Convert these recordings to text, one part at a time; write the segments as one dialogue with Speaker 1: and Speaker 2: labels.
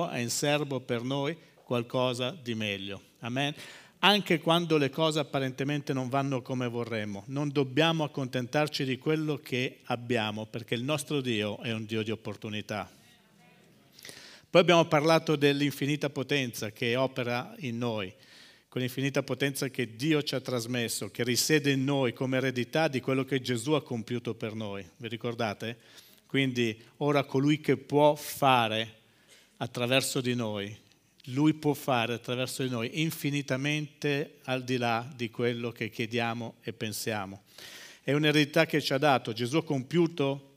Speaker 1: ha in serbo per noi qualcosa di meglio. Amen. Anche quando le cose apparentemente non vanno come vorremmo, non dobbiamo accontentarci di quello che abbiamo, perché il nostro Dio è un Dio di opportunità. Poi abbiamo parlato dell'infinita potenza che opera in noi, quell'infinita potenza che Dio ci ha trasmesso, che risiede in noi come eredità di quello che Gesù ha compiuto per noi. Vi ricordate? Quindi ora colui che può fare attraverso di noi, lui può fare attraverso di noi infinitamente al di là di quello che chiediamo e pensiamo. È un'eredità che ci ha dato. Gesù ha compiuto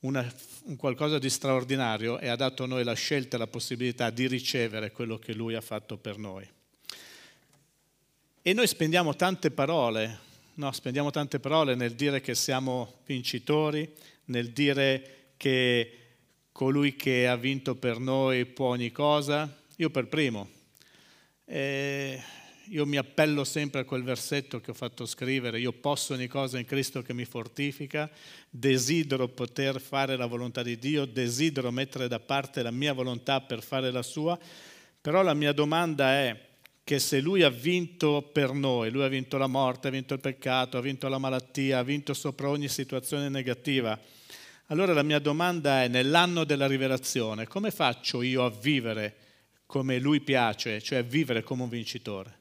Speaker 1: una, un qualcosa di straordinario e ha dato a noi la scelta e la possibilità di ricevere quello che lui ha fatto per noi. E noi spendiamo tante parole, no, spendiamo tante parole nel dire che siamo vincitori, nel dire che colui che ha vinto per noi può ogni cosa, io per primo. Eh, io mi appello sempre a quel versetto che ho fatto scrivere, io posso ogni cosa in Cristo che mi fortifica, desidero poter fare la volontà di Dio, desidero mettere da parte la mia volontà per fare la sua, però la mia domanda è che se Lui ha vinto per noi, Lui ha vinto la morte, ha vinto il peccato, ha vinto la malattia, ha vinto sopra ogni situazione negativa, allora la mia domanda è, nell'anno della rivelazione, come faccio io a vivere come lui piace, cioè vivere come un vincitore?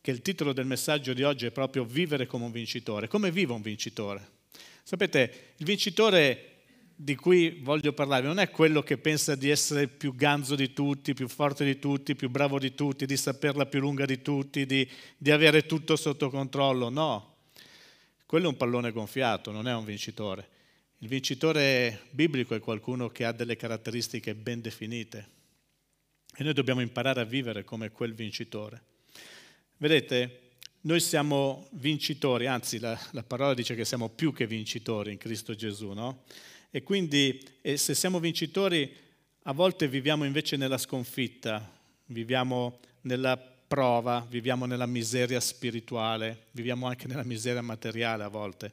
Speaker 1: Che il titolo del messaggio di oggi è proprio vivere come un vincitore. Come vive un vincitore? Sapete, il vincitore di cui voglio parlarvi non è quello che pensa di essere più ganzo di tutti, più forte di tutti, più bravo di tutti, di saperla più lunga di tutti, di, di avere tutto sotto controllo. No, quello è un pallone gonfiato, non è un vincitore. Il vincitore biblico è qualcuno che ha delle caratteristiche ben definite e noi dobbiamo imparare a vivere come quel vincitore. Vedete, noi siamo vincitori, anzi la, la parola dice che siamo più che vincitori in Cristo Gesù, no? E quindi e se siamo vincitori, a volte viviamo invece nella sconfitta, viviamo nella prova, viviamo nella miseria spirituale, viviamo anche nella miseria materiale a volte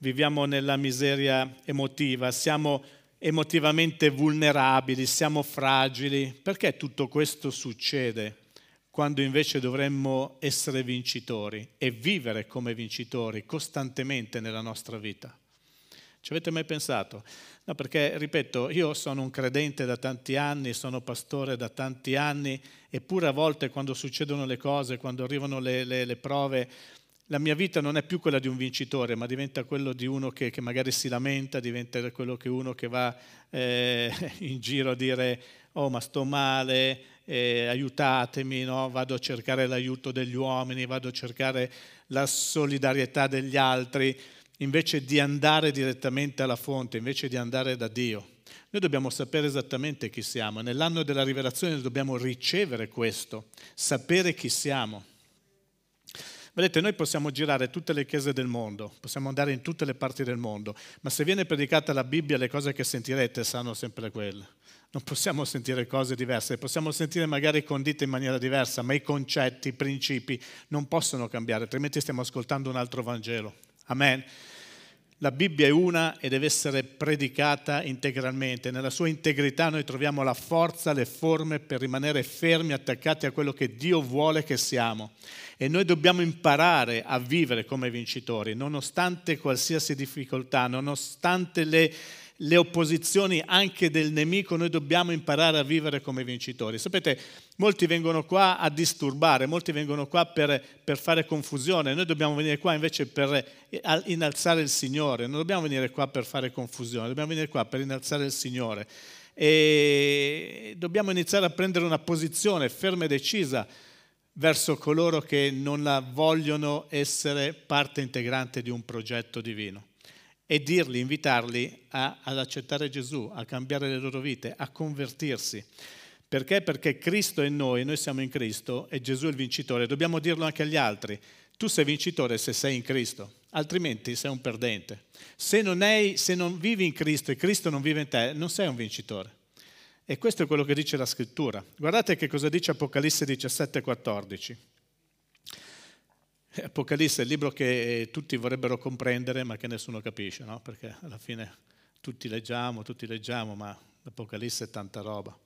Speaker 1: viviamo nella miseria emotiva, siamo emotivamente vulnerabili, siamo fragili. Perché tutto questo succede quando invece dovremmo essere vincitori e vivere come vincitori costantemente nella nostra vita? Ci avete mai pensato? No, perché, ripeto, io sono un credente da tanti anni, sono pastore da tanti anni, eppure a volte quando succedono le cose, quando arrivano le, le, le prove, la mia vita non è più quella di un vincitore, ma diventa quello di uno che, che magari si lamenta, diventa quello che uno che va eh, in giro a dire oh ma sto male, eh, aiutatemi, no? vado a cercare l'aiuto degli uomini, vado a cercare la solidarietà degli altri, invece di andare direttamente alla fonte, invece di andare da Dio. Noi dobbiamo sapere esattamente chi siamo. Nell'anno della rivelazione dobbiamo ricevere questo, sapere chi siamo. Vedete, noi possiamo girare tutte le chiese del mondo, possiamo andare in tutte le parti del mondo, ma se viene predicata la Bibbia le cose che sentirete saranno sempre quelle. Non possiamo sentire cose diverse, possiamo sentire magari condite in maniera diversa, ma i concetti, i principi non possono cambiare, altrimenti stiamo ascoltando un altro Vangelo. Amen. La Bibbia è una e deve essere predicata integralmente. Nella sua integrità noi troviamo la forza, le forme per rimanere fermi, attaccati a quello che Dio vuole che siamo. E noi dobbiamo imparare a vivere come vincitori, nonostante qualsiasi difficoltà, nonostante le, le opposizioni anche del nemico, noi dobbiamo imparare a vivere come vincitori. Sapete, molti vengono qua a disturbare, molti vengono qua per, per, fare confusione, noi dobbiamo venire qua invece per innalzare il Signore, non dobbiamo venire qua per fare confusione, dobbiamo venire qua per innalzare il Signore. E dobbiamo iniziare a prendere una posizione ferma e decisa verso coloro che non la vogliono essere parte integrante di un progetto divino e dirli, invitarli a, ad accettare Gesù, a cambiare le loro vite, a convertirsi. Perché? Perché Cristo è in noi, noi siamo in Cristo e Gesù è il vincitore. Dobbiamo dirlo anche agli altri. Tu sei vincitore se sei in Cristo, altrimenti sei un perdente. Se non, hai, se non vivi in Cristo e Cristo non vive in te, non sei un vincitore. E questo è quello che dice la scrittura. Guardate che cosa dice Apocalisse 17, 14. Apocalisse è il libro che tutti vorrebbero comprendere ma che nessuno capisce, no? perché alla fine tutti leggiamo, tutti leggiamo, ma l'Apocalisse è tanta roba.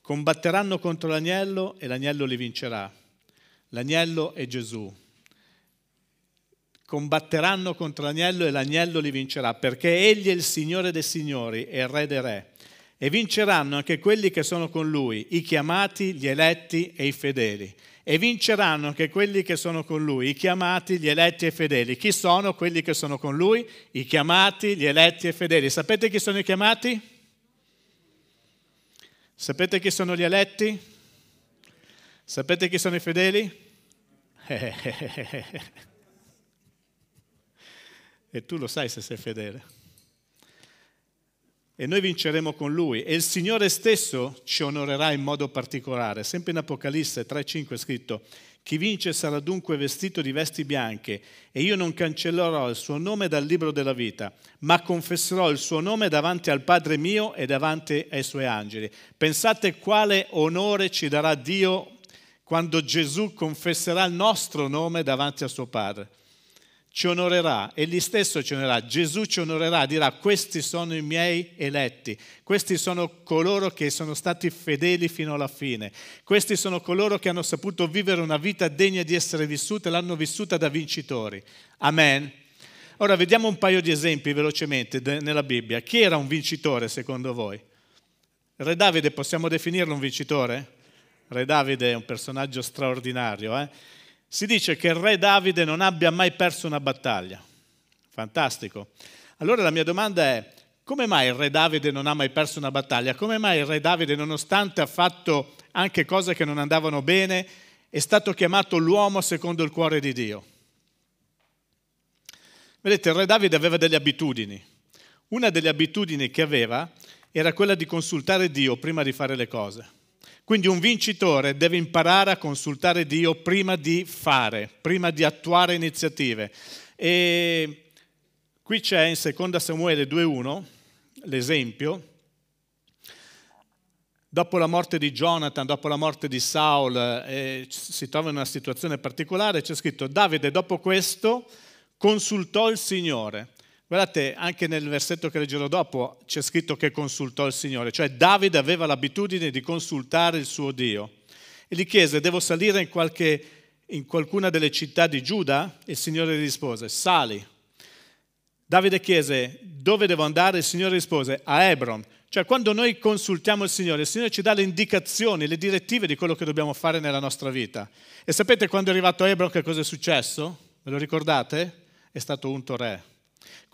Speaker 1: combatteranno contro l'agnello e l'agnello li vincerà. L'agnello è Gesù. Combatteranno contro l'agnello e l'agnello li vincerà, perché egli è il Signore dei Signori e il Re dei Re. E vinceranno anche quelli che sono con lui, i chiamati, gli eletti e i fedeli. E vinceranno anche quelli che sono con lui, i chiamati, gli eletti e fedeli. Chi sono quelli che sono con lui? I chiamati, gli eletti e fedeli. Sapete chi sono i chiamati? Sapete chi sono gli eletti? Sapete chi sono i fedeli? e tu lo sai se sei fedele. E noi vinceremo con lui e il Signore stesso ci onorerà in modo particolare. Sempre in Apocalisse 3:5 è scritto: Chi vince sarà dunque vestito di vesti bianche e io non cancellerò il suo nome dal libro della vita, ma confesserò il suo nome davanti al Padre mio e davanti ai suoi angeli. Pensate quale onore ci darà Dio quando Gesù confesserà il nostro nome davanti a suo Padre ci onorerà, egli stesso ci onorerà, Gesù ci onorerà, dirà questi sono i miei eletti, questi sono coloro che sono stati fedeli fino alla fine, questi sono coloro che hanno saputo vivere una vita degna di essere vissuta e l'hanno vissuta da vincitori. Amen. Ora vediamo un paio di esempi velocemente nella Bibbia. Chi era un vincitore secondo voi? Re Davide possiamo definirlo un vincitore? Re Davide è un personaggio straordinario, eh? Si dice che il re Davide non abbia mai perso una battaglia. Fantastico. Allora la mia domanda è, come mai il re Davide non ha mai perso una battaglia? Come mai il re Davide, nonostante ha fatto anche cose che non andavano bene, è stato chiamato l'uomo secondo il cuore di Dio? Vedete, il re Davide aveva delle abitudini. Una delle abitudini che aveva era quella di consultare Dio prima di fare le cose. Quindi un vincitore deve imparare a consultare Dio prima di fare, prima di attuare iniziative. E qui c'è in 2 Samuele 2.1 l'esempio. Dopo la morte di Jonathan, dopo la morte di Saul, eh, si trova in una situazione particolare, c'è scritto Davide dopo questo consultò il Signore Guardate, anche nel versetto che leggerò dopo c'è scritto che consultò il Signore, cioè Davide aveva l'abitudine di consultare il suo Dio. E gli chiese, devo salire in, qualche, in qualcuna delle città di Giuda? Il Signore rispose, sali. Davide chiese, dove devo andare? Il Signore rispose, a Hebron. Cioè quando noi consultiamo il Signore, il Signore ci dà le indicazioni, le direttive di quello che dobbiamo fare nella nostra vita. E sapete quando è arrivato a Hebron che cosa è successo? Ve lo ricordate? È stato unto re.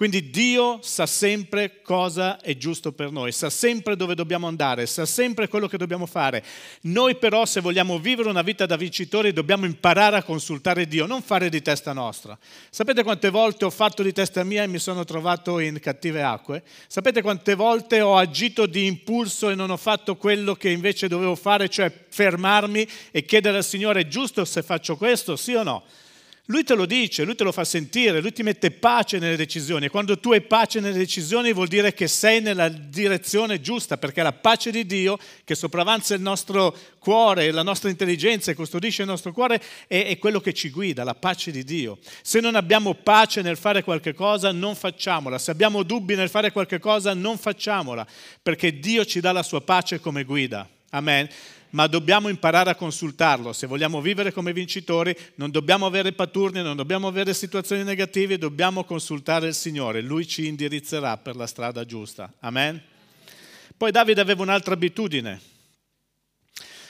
Speaker 1: Quindi Dio sa sempre cosa è giusto per noi, sa sempre dove dobbiamo andare, sa sempre quello che dobbiamo fare. Noi però se vogliamo vivere una vita da vincitori dobbiamo imparare a consultare Dio, non fare di testa nostra. Sapete quante volte ho fatto di testa mia e mi sono trovato in cattive acque? Sapete quante volte ho agito di impulso e non ho fatto quello che invece dovevo fare, cioè fermarmi e chiedere al Signore, è giusto se faccio questo, sì o no? Lui te lo dice, lui te lo fa sentire, lui ti mette pace nelle decisioni. E quando tu hai pace nelle decisioni vuol dire che sei nella direzione giusta, perché la pace di Dio che sopravanza il nostro cuore, la nostra intelligenza e custodisce il nostro cuore è, è quello che ci guida, la pace di Dio. Se non abbiamo pace nel fare qualche cosa, non facciamola. Se abbiamo dubbi nel fare qualche cosa, non facciamola, perché Dio ci dà la sua pace come guida. Amen ma dobbiamo imparare a consultarlo. Se vogliamo vivere come vincitori, non dobbiamo avere paturni, non dobbiamo avere situazioni negative, dobbiamo consultare il Signore. Lui ci indirizzerà per la strada giusta. Amen. Poi Davide aveva un'altra abitudine.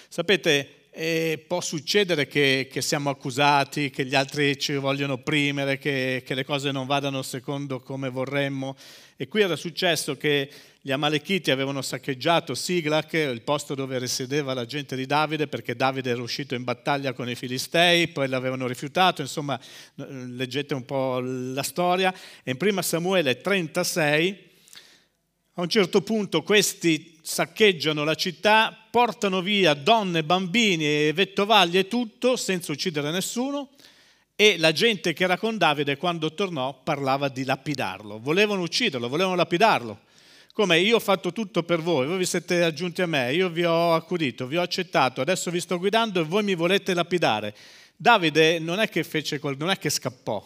Speaker 1: Sapete, eh, può succedere che, che, siamo accusati, che gli altri ci vogliono opprimere, che, che le cose non vadano secondo come vorremmo. E qui era successo che gli Amalechiti avevano saccheggiato Siglac, il posto dove risiedeva la gente di Davide, perché Davide era uscito in battaglia con i Filistei, poi l'avevano rifiutato, insomma leggete un po' la storia. E in prima Samuele 36, a un certo punto questi saccheggiano la città, portano via donne, bambini e vettovaglie e tutto, senza uccidere nessuno, e la gente che era con Davide quando tornò parlava di lapidarlo. Volevano ucciderlo, volevano lapidarlo come io ho fatto tutto per voi, voi vi siete aggiunti a me, io vi ho accudito, vi ho accettato, adesso vi sto guidando e voi mi volete lapidare. Davide non è che, fece, non è che scappò,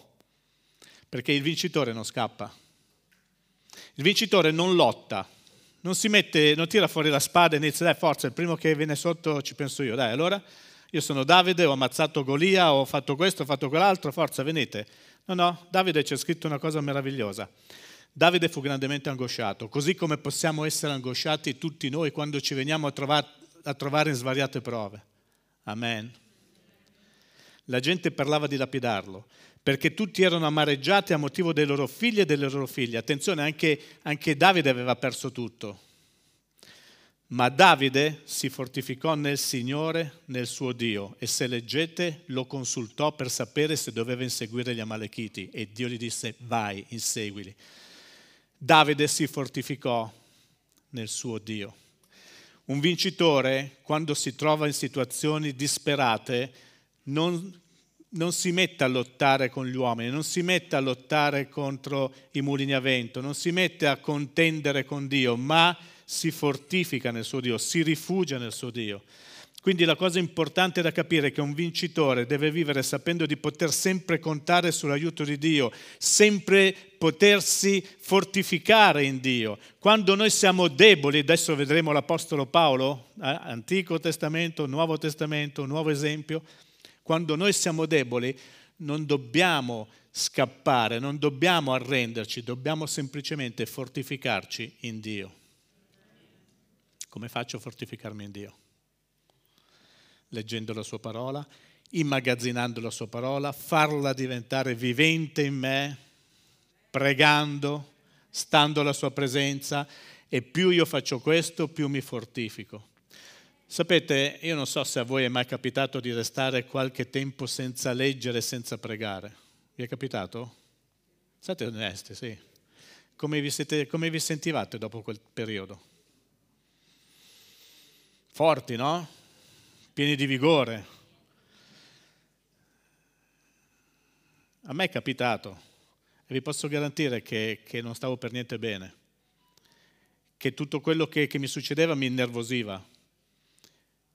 Speaker 1: perché il vincitore non scappa. Il vincitore non lotta, non si mette, non tira fuori la spada e inizia, dai forza, il primo che viene sotto ci penso io, dai allora io sono Davide, ho ammazzato Golia, ho fatto questo, ho fatto quell'altro, forza venite. No, no, Davide c'è scritto una cosa meravigliosa. Davide fu grandemente angosciato, così come possiamo essere angosciati tutti noi quando ci veniamo a trovare, a trovare in svariate prove. Amen. La gente parlava di lapidarlo, perché tutti erano amareggiati a motivo dei loro figli e delle loro figlie. Attenzione, anche, anche Davide aveva perso tutto. Ma Davide si fortificò nel Signore, nel suo Dio, e se leggete lo consultò per sapere se doveva inseguire gli Amalechiti e Dio gli disse vai, inseguili. Davide si fortificò nel suo Dio. Un vincitore, quando si trova in situazioni disperate, non, non, si mette a lottare con gli uomini, non si mette a lottare contro i mulini a vento, non si mette a contendere con Dio, ma si fortifica nel suo Dio, si rifugia nel suo Dio. Quindi la cosa importante da capire è che un vincitore deve vivere sapendo di poter sempre contare sull'aiuto di Dio, sempre potersi fortificare in Dio. Quando noi siamo deboli, adesso vedremo l'Apostolo Paolo, eh, Antico Testamento, Nuovo Testamento, nuovo esempio, quando noi siamo deboli non dobbiamo scappare, non dobbiamo arrenderci, dobbiamo semplicemente fortificarci in Dio. Come faccio a fortificarmi in Dio? Leggendo la sua parola, immagazzinando la sua parola, farla diventare vivente in me, pregando, stando alla sua presenza e più io faccio questo, più mi fortifico. Sapete, io non so se a voi è mai capitato di restare qualche tempo senza leggere, senza pregare. Vi è capitato? Siete onesti, sì. Come vi, siete, come vi sentivate dopo quel periodo? Forti, no? Pieni di vigore. A me è capitato e vi posso garantire che, che non stavo per niente bene, che tutto quello che, che mi succedeva mi innervosiva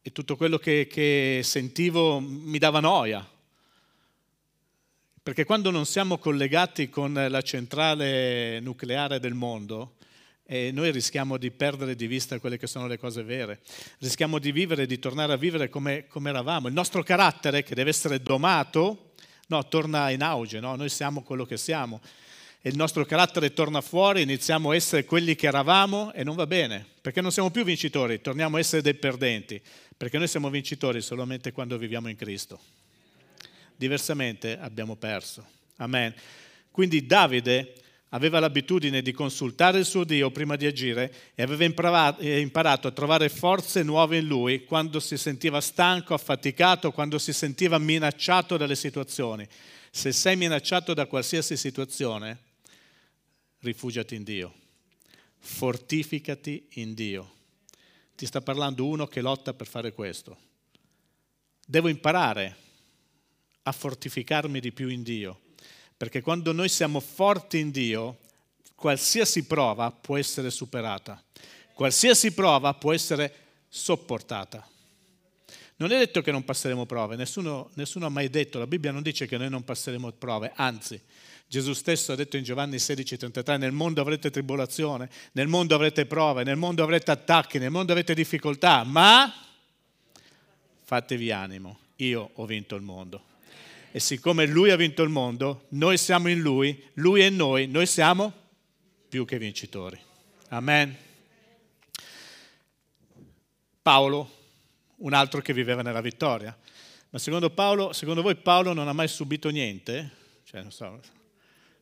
Speaker 1: e tutto quello che, che sentivo mi dava noia. Perché quando non siamo collegati con la centrale nucleare del mondo, e noi rischiamo di perdere di vista quelle che sono le cose vere, rischiamo di vivere, di tornare a vivere come, come eravamo. Il nostro carattere, che deve essere domato, no, torna in auge, no? noi siamo quello che siamo. E il nostro carattere torna fuori, iniziamo a essere quelli che eravamo e non va bene, perché non siamo più vincitori, torniamo a essere dei perdenti, perché noi siamo vincitori solamente quando viviamo in Cristo. Diversamente abbiamo perso. Amen. Quindi Davide aveva l'abitudine di consultare il suo Dio prima di agire e aveva imparato a trovare forze nuove in lui quando si sentiva stanco, affaticato, quando si sentiva minacciato dalle situazioni. Se sei minacciato da qualsiasi situazione, rifugiati in Dio, fortificati in Dio. Ti sta parlando uno che lotta per fare questo. Devo imparare a fortificarmi di più in Dio perché quando noi siamo forti in Dio, qualsiasi prova può essere superata, qualsiasi prova può essere sopportata. Non è detto che non passeremo prove, nessuno, nessuno, ha mai detto, la Bibbia non dice che noi non passeremo prove, anzi Gesù stesso ha detto in Giovanni 16:33, nel mondo avrete tribolazione, nel mondo avrete prove, nel mondo avrete attacchi, nel mondo avrete difficoltà, ma fatevi animo, io ho vinto il mondo e siccome lui ha vinto il mondo, noi siamo in lui, lui è noi, noi siamo più che vincitori. Amen. Paolo, un altro che viveva nella vittoria. Ma secondo, Paolo, secondo voi Paolo non ha mai subito niente? Cioè, so,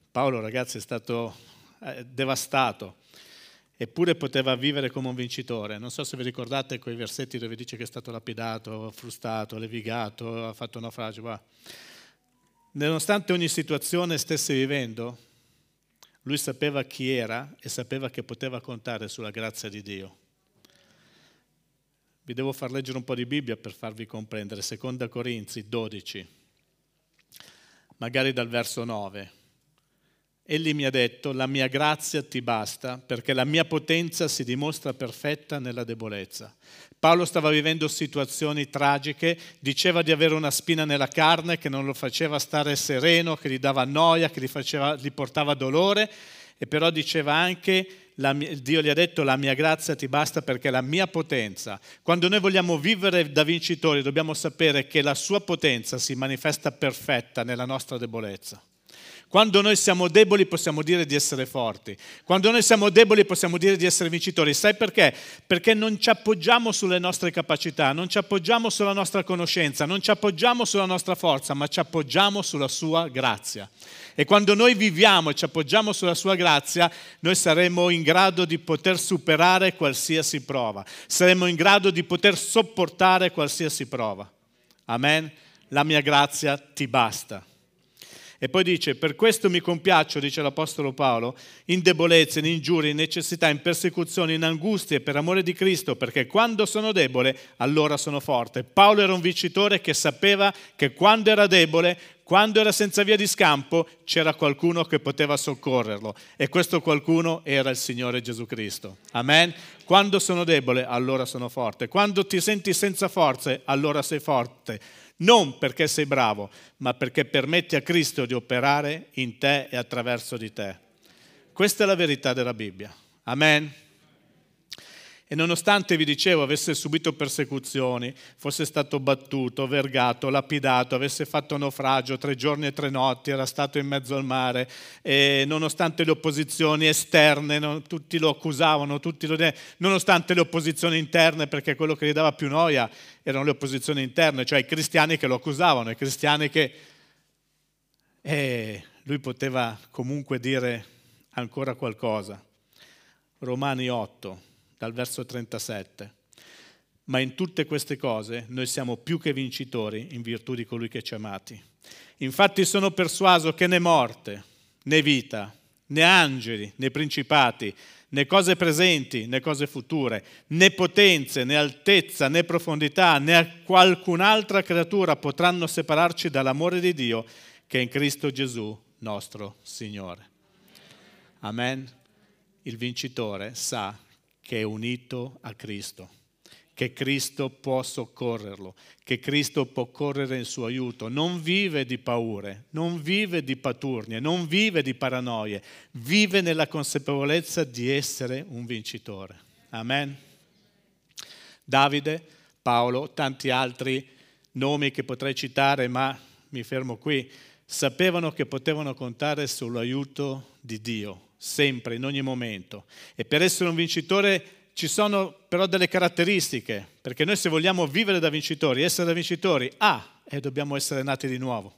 Speaker 1: Paolo ragazzi è stato eh, devastato, eppure poteva vivere come un vincitore. Non so se vi ricordate quei versetti dove dice che è stato lapidato, frustato, levigato, ha fatto naufragio. Va nonostante ogni situazione stesse vivendo, lui sapeva chi era e sapeva che poteva contare sulla grazia di Dio. Vi devo far leggere un po' di Bibbia per farvi comprendere. Seconda Corinzi 12, magari dal verso 9. Egli mi ha detto, la mia grazia ti basta perché la mia potenza si dimostra perfetta nella debolezza. Paolo stava vivendo situazioni tragiche, diceva di avere una spina nella carne che non lo faceva stare sereno, che gli dava noia, che gli, faceva, gli portava dolore, e però diceva anche mia, Dio gli ha detto la mia grazia ti basta perché la mia potenza. Quando noi vogliamo vivere da vincitori dobbiamo sapere che la sua potenza si manifesta perfetta nella nostra debolezza. Quando noi siamo deboli possiamo dire di essere forti. Quando noi siamo deboli possiamo dire di essere vincitori. Sai perché? Perché non ci appoggiamo sulle nostre capacità, non ci appoggiamo sulla nostra conoscenza, non ci appoggiamo sulla nostra forza, ma ci appoggiamo sulla sua grazia. E quando noi viviamo e ci appoggiamo sulla sua grazia, noi saremo in grado di poter superare qualsiasi prova, saremo in grado di poter sopportare qualsiasi prova. Amen. La mia grazia ti basta. E poi dice, per questo mi compiaccio, dice l'Apostolo Paolo, in debolezze, in ingiurie, in necessità, in persecuzioni, in angustie, per amore di Cristo, perché quando sono debole, allora sono forte. Paolo era un vincitore che sapeva che quando era debole, quando era senza via di scampo, c'era qualcuno che poteva soccorrerlo. E questo qualcuno era il Signore Gesù Cristo. Amen. Quando sono debole, allora sono forte. Quando ti senti senza forze, allora sei forte non perché sei bravo, ma perché permetti a Cristo di operare in te e attraverso di te. Questa è la verità della Bibbia. Amen. E nonostante, vi dicevo, avesse subito persecuzioni, fosse stato battuto, vergato, lapidato, avesse fatto naufragio tre giorni e tre notti, era stato in mezzo al mare, e nonostante le opposizioni esterne, non, tutti lo accusavano, tutti lo, nonostante le opposizioni interne, perché quello che gli dava più noia erano le opposizioni interne, cioè i cristiani che lo accusavano, i cristiani che... E lui poteva comunque dire ancora qualcosa. Romani 8 dal verso 37. Ma in tutte queste cose noi siamo più che vincitori in virtù di colui che ci ha amati. Infatti sono persuaso che né morte, né vita, né angeli, né principati, né cose presenti, né cose future, né potenze, né altezza, né profondità, né qualcun'altra creatura potranno separarci dall'amore di Dio che è in Cristo Gesù, nostro Signore. Amen. Il vincitore sa che è unito a Cristo, che Cristo può soccorrerlo, che Cristo può correre in suo aiuto, non vive di paure, non vive di paturnie, non vive di paranoie, vive nella consapevolezza di essere un vincitore. Amen. Davide, Paolo, tanti altri nomi che potrei citare, ma mi fermo qui, sapevano che potevano contare sull'aiuto di Dio, sempre, in ogni momento. E per essere un vincitore ci sono però delle caratteristiche, perché noi se vogliamo vivere da vincitori, essere da vincitori, ah, eh, dobbiamo essere nati di nuovo.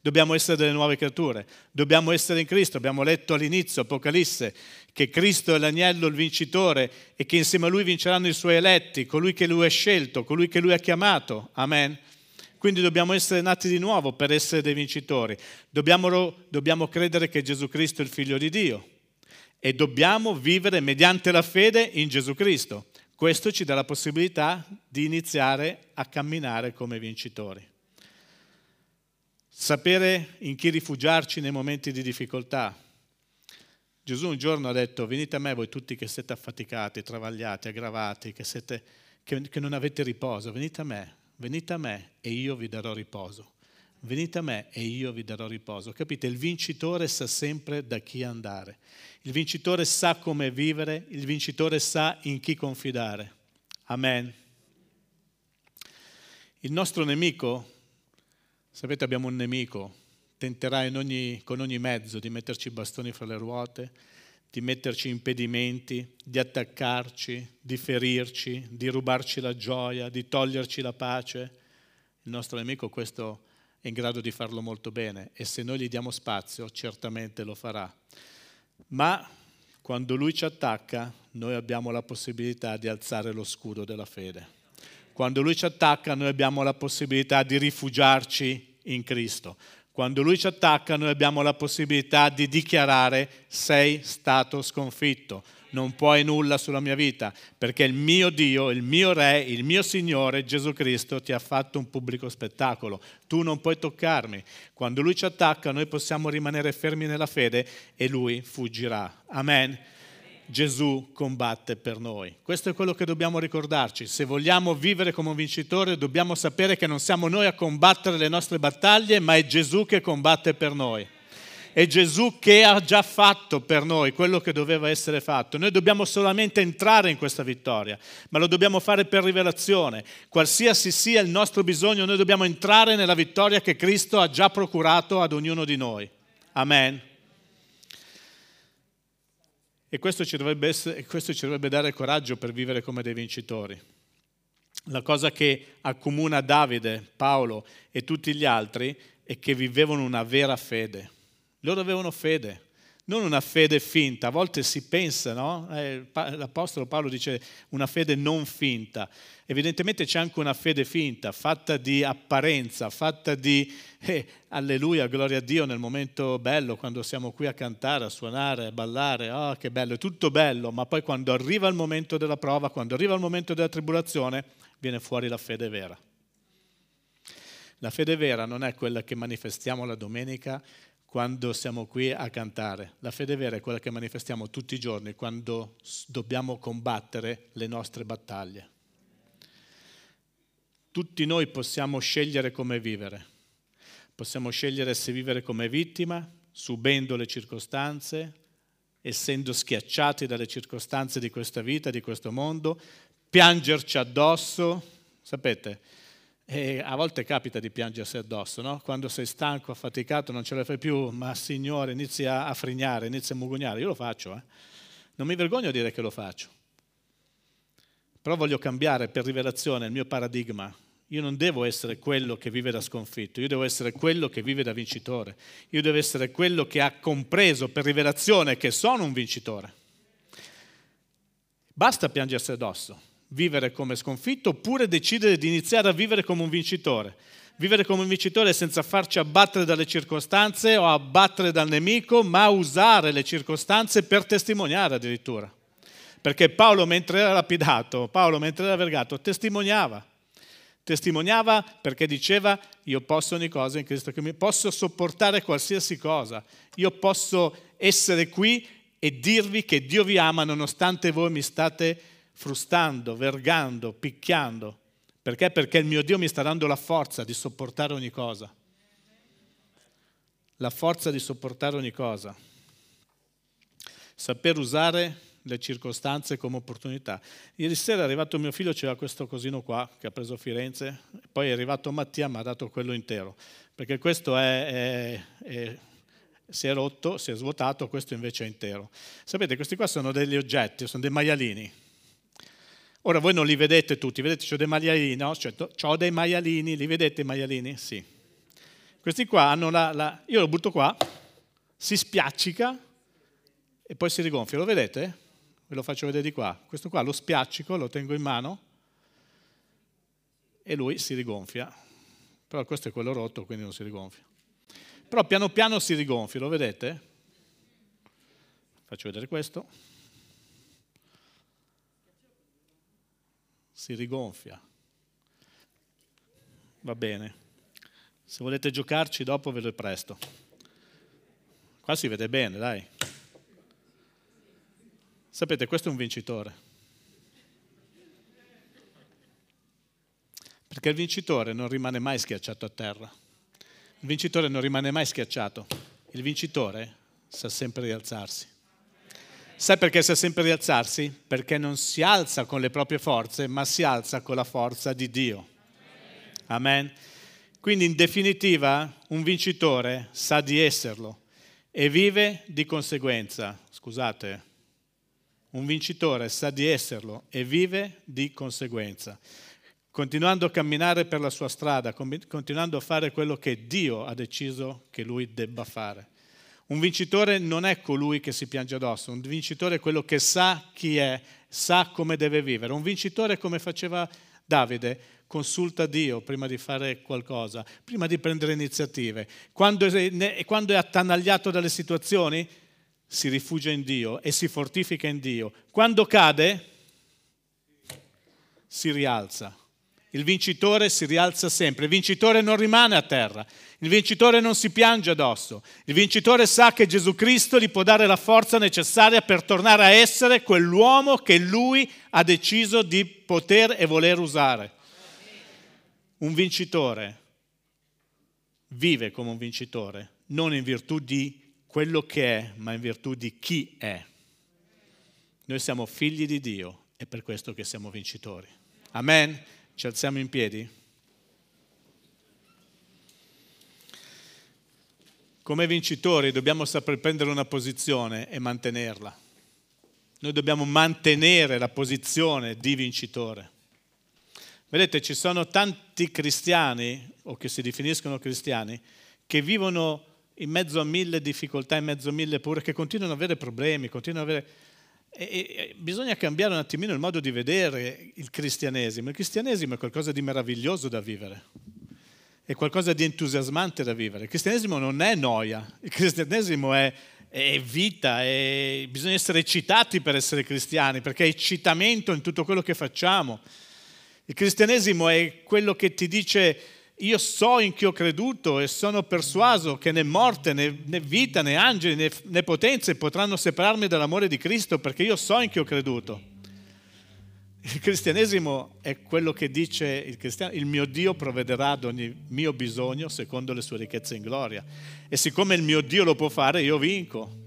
Speaker 1: Dobbiamo essere delle nuove creature, dobbiamo essere in Cristo. Abbiamo letto all'inizio, Apocalisse, che Cristo è l'agnello, il vincitore e che insieme a lui vinceranno i suoi eletti, colui che lui ha scelto, colui che lui ha chiamato. Amen. Quindi dobbiamo essere nati di nuovo per essere dei vincitori. Dobbiamo, dobbiamo credere che Gesù Cristo è il figlio di Dio e dobbiamo vivere mediante la fede in Gesù Cristo. Questo ci dà la possibilità di iniziare a camminare come vincitori. Sapere in chi rifugiarci nei momenti di difficoltà. Gesù un giorno ha detto, venite a me voi tutti che siete affaticati, travagliati, aggravati, che, siete, che, che non avete riposo, venite a me, venite a me e io vi darò riposo. Venite a me e io vi darò riposo. Capite? Il vincitore sa sempre da chi andare. Il vincitore sa come vivere, il vincitore sa in chi confidare. Amen. Il nostro nemico, sapete abbiamo un nemico, tenterà ogni, con ogni mezzo di metterci bastoni fra le ruote, di metterci impedimenti, di attaccarci, di ferirci, di rubarci la gioia, di toglierci la pace. Il nostro nemico questo è in grado di farlo molto bene e se noi gli diamo spazio certamente lo farà. Ma quando lui ci attacca noi abbiamo la possibilità di alzare lo scudo della fede. Quando lui ci attacca noi abbiamo la possibilità di rifugiarci in Cristo. Quando lui ci attacca noi abbiamo la possibilità di dichiarare sei stato sconfitto, non puoi nulla sulla mia vita, perché il mio Dio, il mio Re, il mio Signore Gesù Cristo ti ha fatto un pubblico spettacolo. Tu non puoi toccarmi. Quando Lui ci attacca noi possiamo rimanere fermi nella fede e Lui fuggirà. Amen. Gesù combatte per noi. Questo è quello che dobbiamo ricordarci. Se vogliamo vivere come un vincitore, dobbiamo sapere che non siamo noi a combattere le nostre battaglie, ma è Gesù che combatte per noi. È Gesù che ha già fatto per noi quello che doveva essere fatto. Noi dobbiamo solamente entrare in questa vittoria, ma lo dobbiamo fare per rivelazione. Qualsiasi sia il nostro bisogno, noi dobbiamo entrare nella vittoria che Cristo ha già procurato ad ognuno di noi. Amen. E questo ci dovrebbe, essere, questo ci dovrebbe dare coraggio per vivere come dei vincitori. La cosa che accomuna Davide, Paolo e tutti gli altri è che vivevano una vera fede. Loro avevano fede, non una fede finta. A volte si pensa, no? Eh, l'Apostolo Paolo dice una fede non finta. Evidentemente c'è anche una fede finta, fatta di apparenza, fatta di eh, alleluia, gloria a Dio nel momento bello, quando siamo qui a cantare, a suonare, a ballare, oh che bello, è tutto bello, ma poi quando arriva il momento della prova, quando arriva il momento della tribolazione, viene fuori la fede vera. La fede vera non è quella che manifestiamo la domenica quando siamo qui a cantare. La fede vera è quella che manifestiamo tutti i giorni quando dobbiamo combattere le nostre battaglie. Tutti noi possiamo scegliere come vivere. Possiamo scegliere se vivere come vittima, subendo le circostanze, essendo schiacciati dalle circostanze di questa vita, di questo mondo, piangerci addosso, sapete, e a volte capita di piangersi addosso, no? quando sei stanco, affaticato, non ce la fai più, ma Signore, inizi a, frignare, inizi a mugugnare. Io lo faccio, eh? non mi vergogno a dire che lo faccio. Però voglio cambiare per rivelazione il mio paradigma. Io non devo essere quello che vive da sconfitto, io devo essere quello che vive da vincitore. Io devo essere quello che ha compreso per rivelazione che sono un vincitore. Basta piangersi addosso vivere come sconfitto oppure decidere di iniziare a vivere come un vincitore. Vivere come un vincitore senza farci abbattere dalle circostanze o abbattere dal nemico, ma usare le circostanze per testimoniare addirittura. Perché Paolo mentre era lapidato, Paolo mentre era vergato, testimoniava. Testimoniava perché diceva io posso ogni cosa in Cristo che mi posso sopportare qualsiasi cosa. Io posso essere qui e dirvi che Dio vi ama nonostante voi mi state frustando, vergando, picchiando. Perché? Perché il mio Dio mi sta dando la forza di sopportare ogni cosa. La forza di sopportare ogni cosa. Saper usare le circostanze come opportunità. Ieri sera è arrivato mio figlio, c'era questo cosino qua che ha preso Firenze, poi è arrivato Mattia, mi ha dato quello intero, perché questo è, è, è, si è rotto, si è svuotato, questo invece è intero. Sapete, questi qua sono degli oggetti, sono dei maialini Ora voi non li vedete tutti, vedete ho dei maialini, no? Cioè, ho dei maialini, li vedete i maialini? Sì. Questi qua hanno la, la, Io lo butto qua, si spiaccica e poi si rigonfia, lo vedete? Ve lo faccio vedere di qua. Questo qua lo spiaccico, lo tengo in mano e lui si rigonfia. Però questo è quello rotto, quindi non si rigonfia. Però piano piano si rigonfia, lo vedete? Faccio vedere questo. Si rigonfia. Va bene. Se volete giocarci dopo ve lo presto. Qua si vede bene, dai. Sapete, questo è un vincitore. Perché il vincitore non rimane mai schiacciato a terra. Il vincitore non rimane mai schiacciato. Il vincitore sa sempre rialzarsi. Sai perché sa sempre rialzarsi? Perché non si alza con le proprie forze, ma si alza con la forza di Dio. Amen. Quindi in definitiva un vincitore sa di esserlo e vive di conseguenza. Scusate, un vincitore sa di esserlo e vive di conseguenza, continuando a camminare per la sua strada, continuando a fare quello che Dio ha deciso che lui debba fare. Un vincitore non è colui che si piange addosso, un vincitore è quello che sa chi è, sa come deve vivere. Un vincitore, come faceva Davide, consulta Dio prima di fare qualcosa, prima di prendere iniziative. Quando è, quando è attanagliato dalle situazioni, si rifugia in Dio e si fortifica in Dio. Quando cade, si rialza. Il vincitore si rialza sempre, il vincitore non rimane a terra, il vincitore non si piange addosso, il vincitore sa che Gesù Cristo gli può dare la forza necessaria per tornare a essere quell'uomo che lui ha deciso di poter e voler usare. Un vincitore vive come un vincitore, non in virtù di quello che è, ma in virtù di chi è. Noi siamo figli di Dio e per questo che siamo vincitori. Amen? Ci alziamo in piedi? Come vincitori dobbiamo saper prendere una posizione e mantenerla. Noi dobbiamo mantenere la posizione di vincitore. Vedete, ci sono tanti cristiani, o che si definiscono cristiani, che vivono in mezzo a mille difficoltà, in mezzo a mille pure, che continuano ad avere problemi, continuano ad avere... E, bisogna cambiare un attimino il modo di vedere il cristianesimo. Il cristianesimo è qualcosa di meraviglioso da vivere, è qualcosa di entusiasmante da vivere. Il cristianesimo non è noia, il cristianesimo è, è vita, è... bisogna essere eccitati per essere cristiani, perché è eccitamento in tutto quello che facciamo. Il cristianesimo è quello che ti dice io so in chi ho creduto e sono persuaso che né morte, né, né vita, né angeli, né, né potenze potranno separarmi dall'amore di Cristo perché io so in chi ho creduto. Il cristianesimo è quello che dice il cristiano, il mio Dio provvederà ad ogni mio bisogno secondo le sue ricchezze in gloria. E siccome il mio Dio lo può fare, io vinco.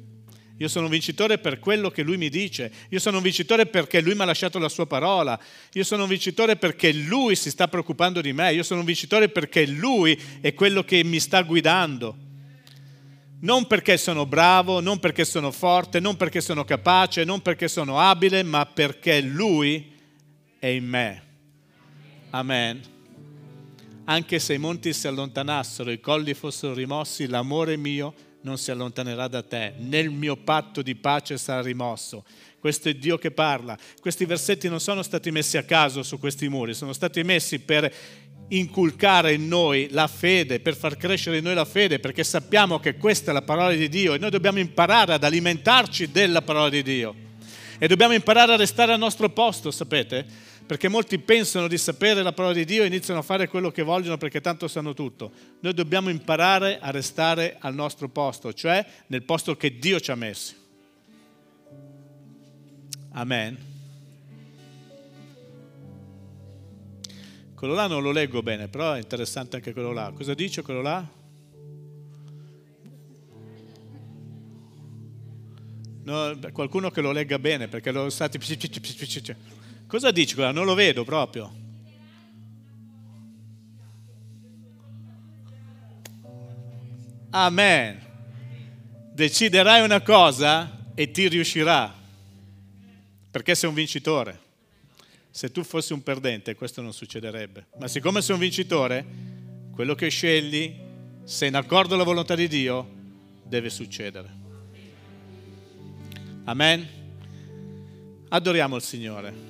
Speaker 1: Io sono un vincitore per quello che lui mi dice. Io sono un vincitore perché lui mi ha lasciato la sua parola. Io sono un vincitore perché lui si sta preoccupando di me. Io sono un vincitore perché lui è quello che mi sta guidando. Non perché sono bravo, non perché sono forte, non perché sono capace, non perché sono abile, ma perché lui è in me. Amen. Anche se i monti si allontanassero, i colli fossero rimossi, l'amore mio non si allontanerà da te, nel mio patto di pace sarà rimosso. Questo è Dio che parla. Questi versetti non sono stati messi a caso su questi muri, sono stati messi per inculcare in noi la fede, per far crescere in noi la fede, perché sappiamo che questa è la parola di Dio e noi dobbiamo imparare ad alimentarci della parola di Dio. E dobbiamo imparare a restare al nostro posto, sapete? Perché molti pensano di sapere la parola di Dio e iniziano a fare quello che vogliono perché tanto sanno tutto. Noi dobbiamo imparare a restare al nostro posto, cioè nel posto che Dio ci ha messi. Amen. Quello là non lo leggo bene, però è interessante anche quello là. Cosa dice quello là? No, qualcuno che lo legga bene, perché lo stati... Cosa dice quella? Non lo vedo proprio. Amen. Deciderai una cosa e ti riuscirà, perché sei un vincitore. Se tu fossi un perdente questo non succederebbe. Ma siccome sei un vincitore, quello che scegli, se in accordo alla volontà di Dio, deve succedere. Amen. Adoriamo il Signore.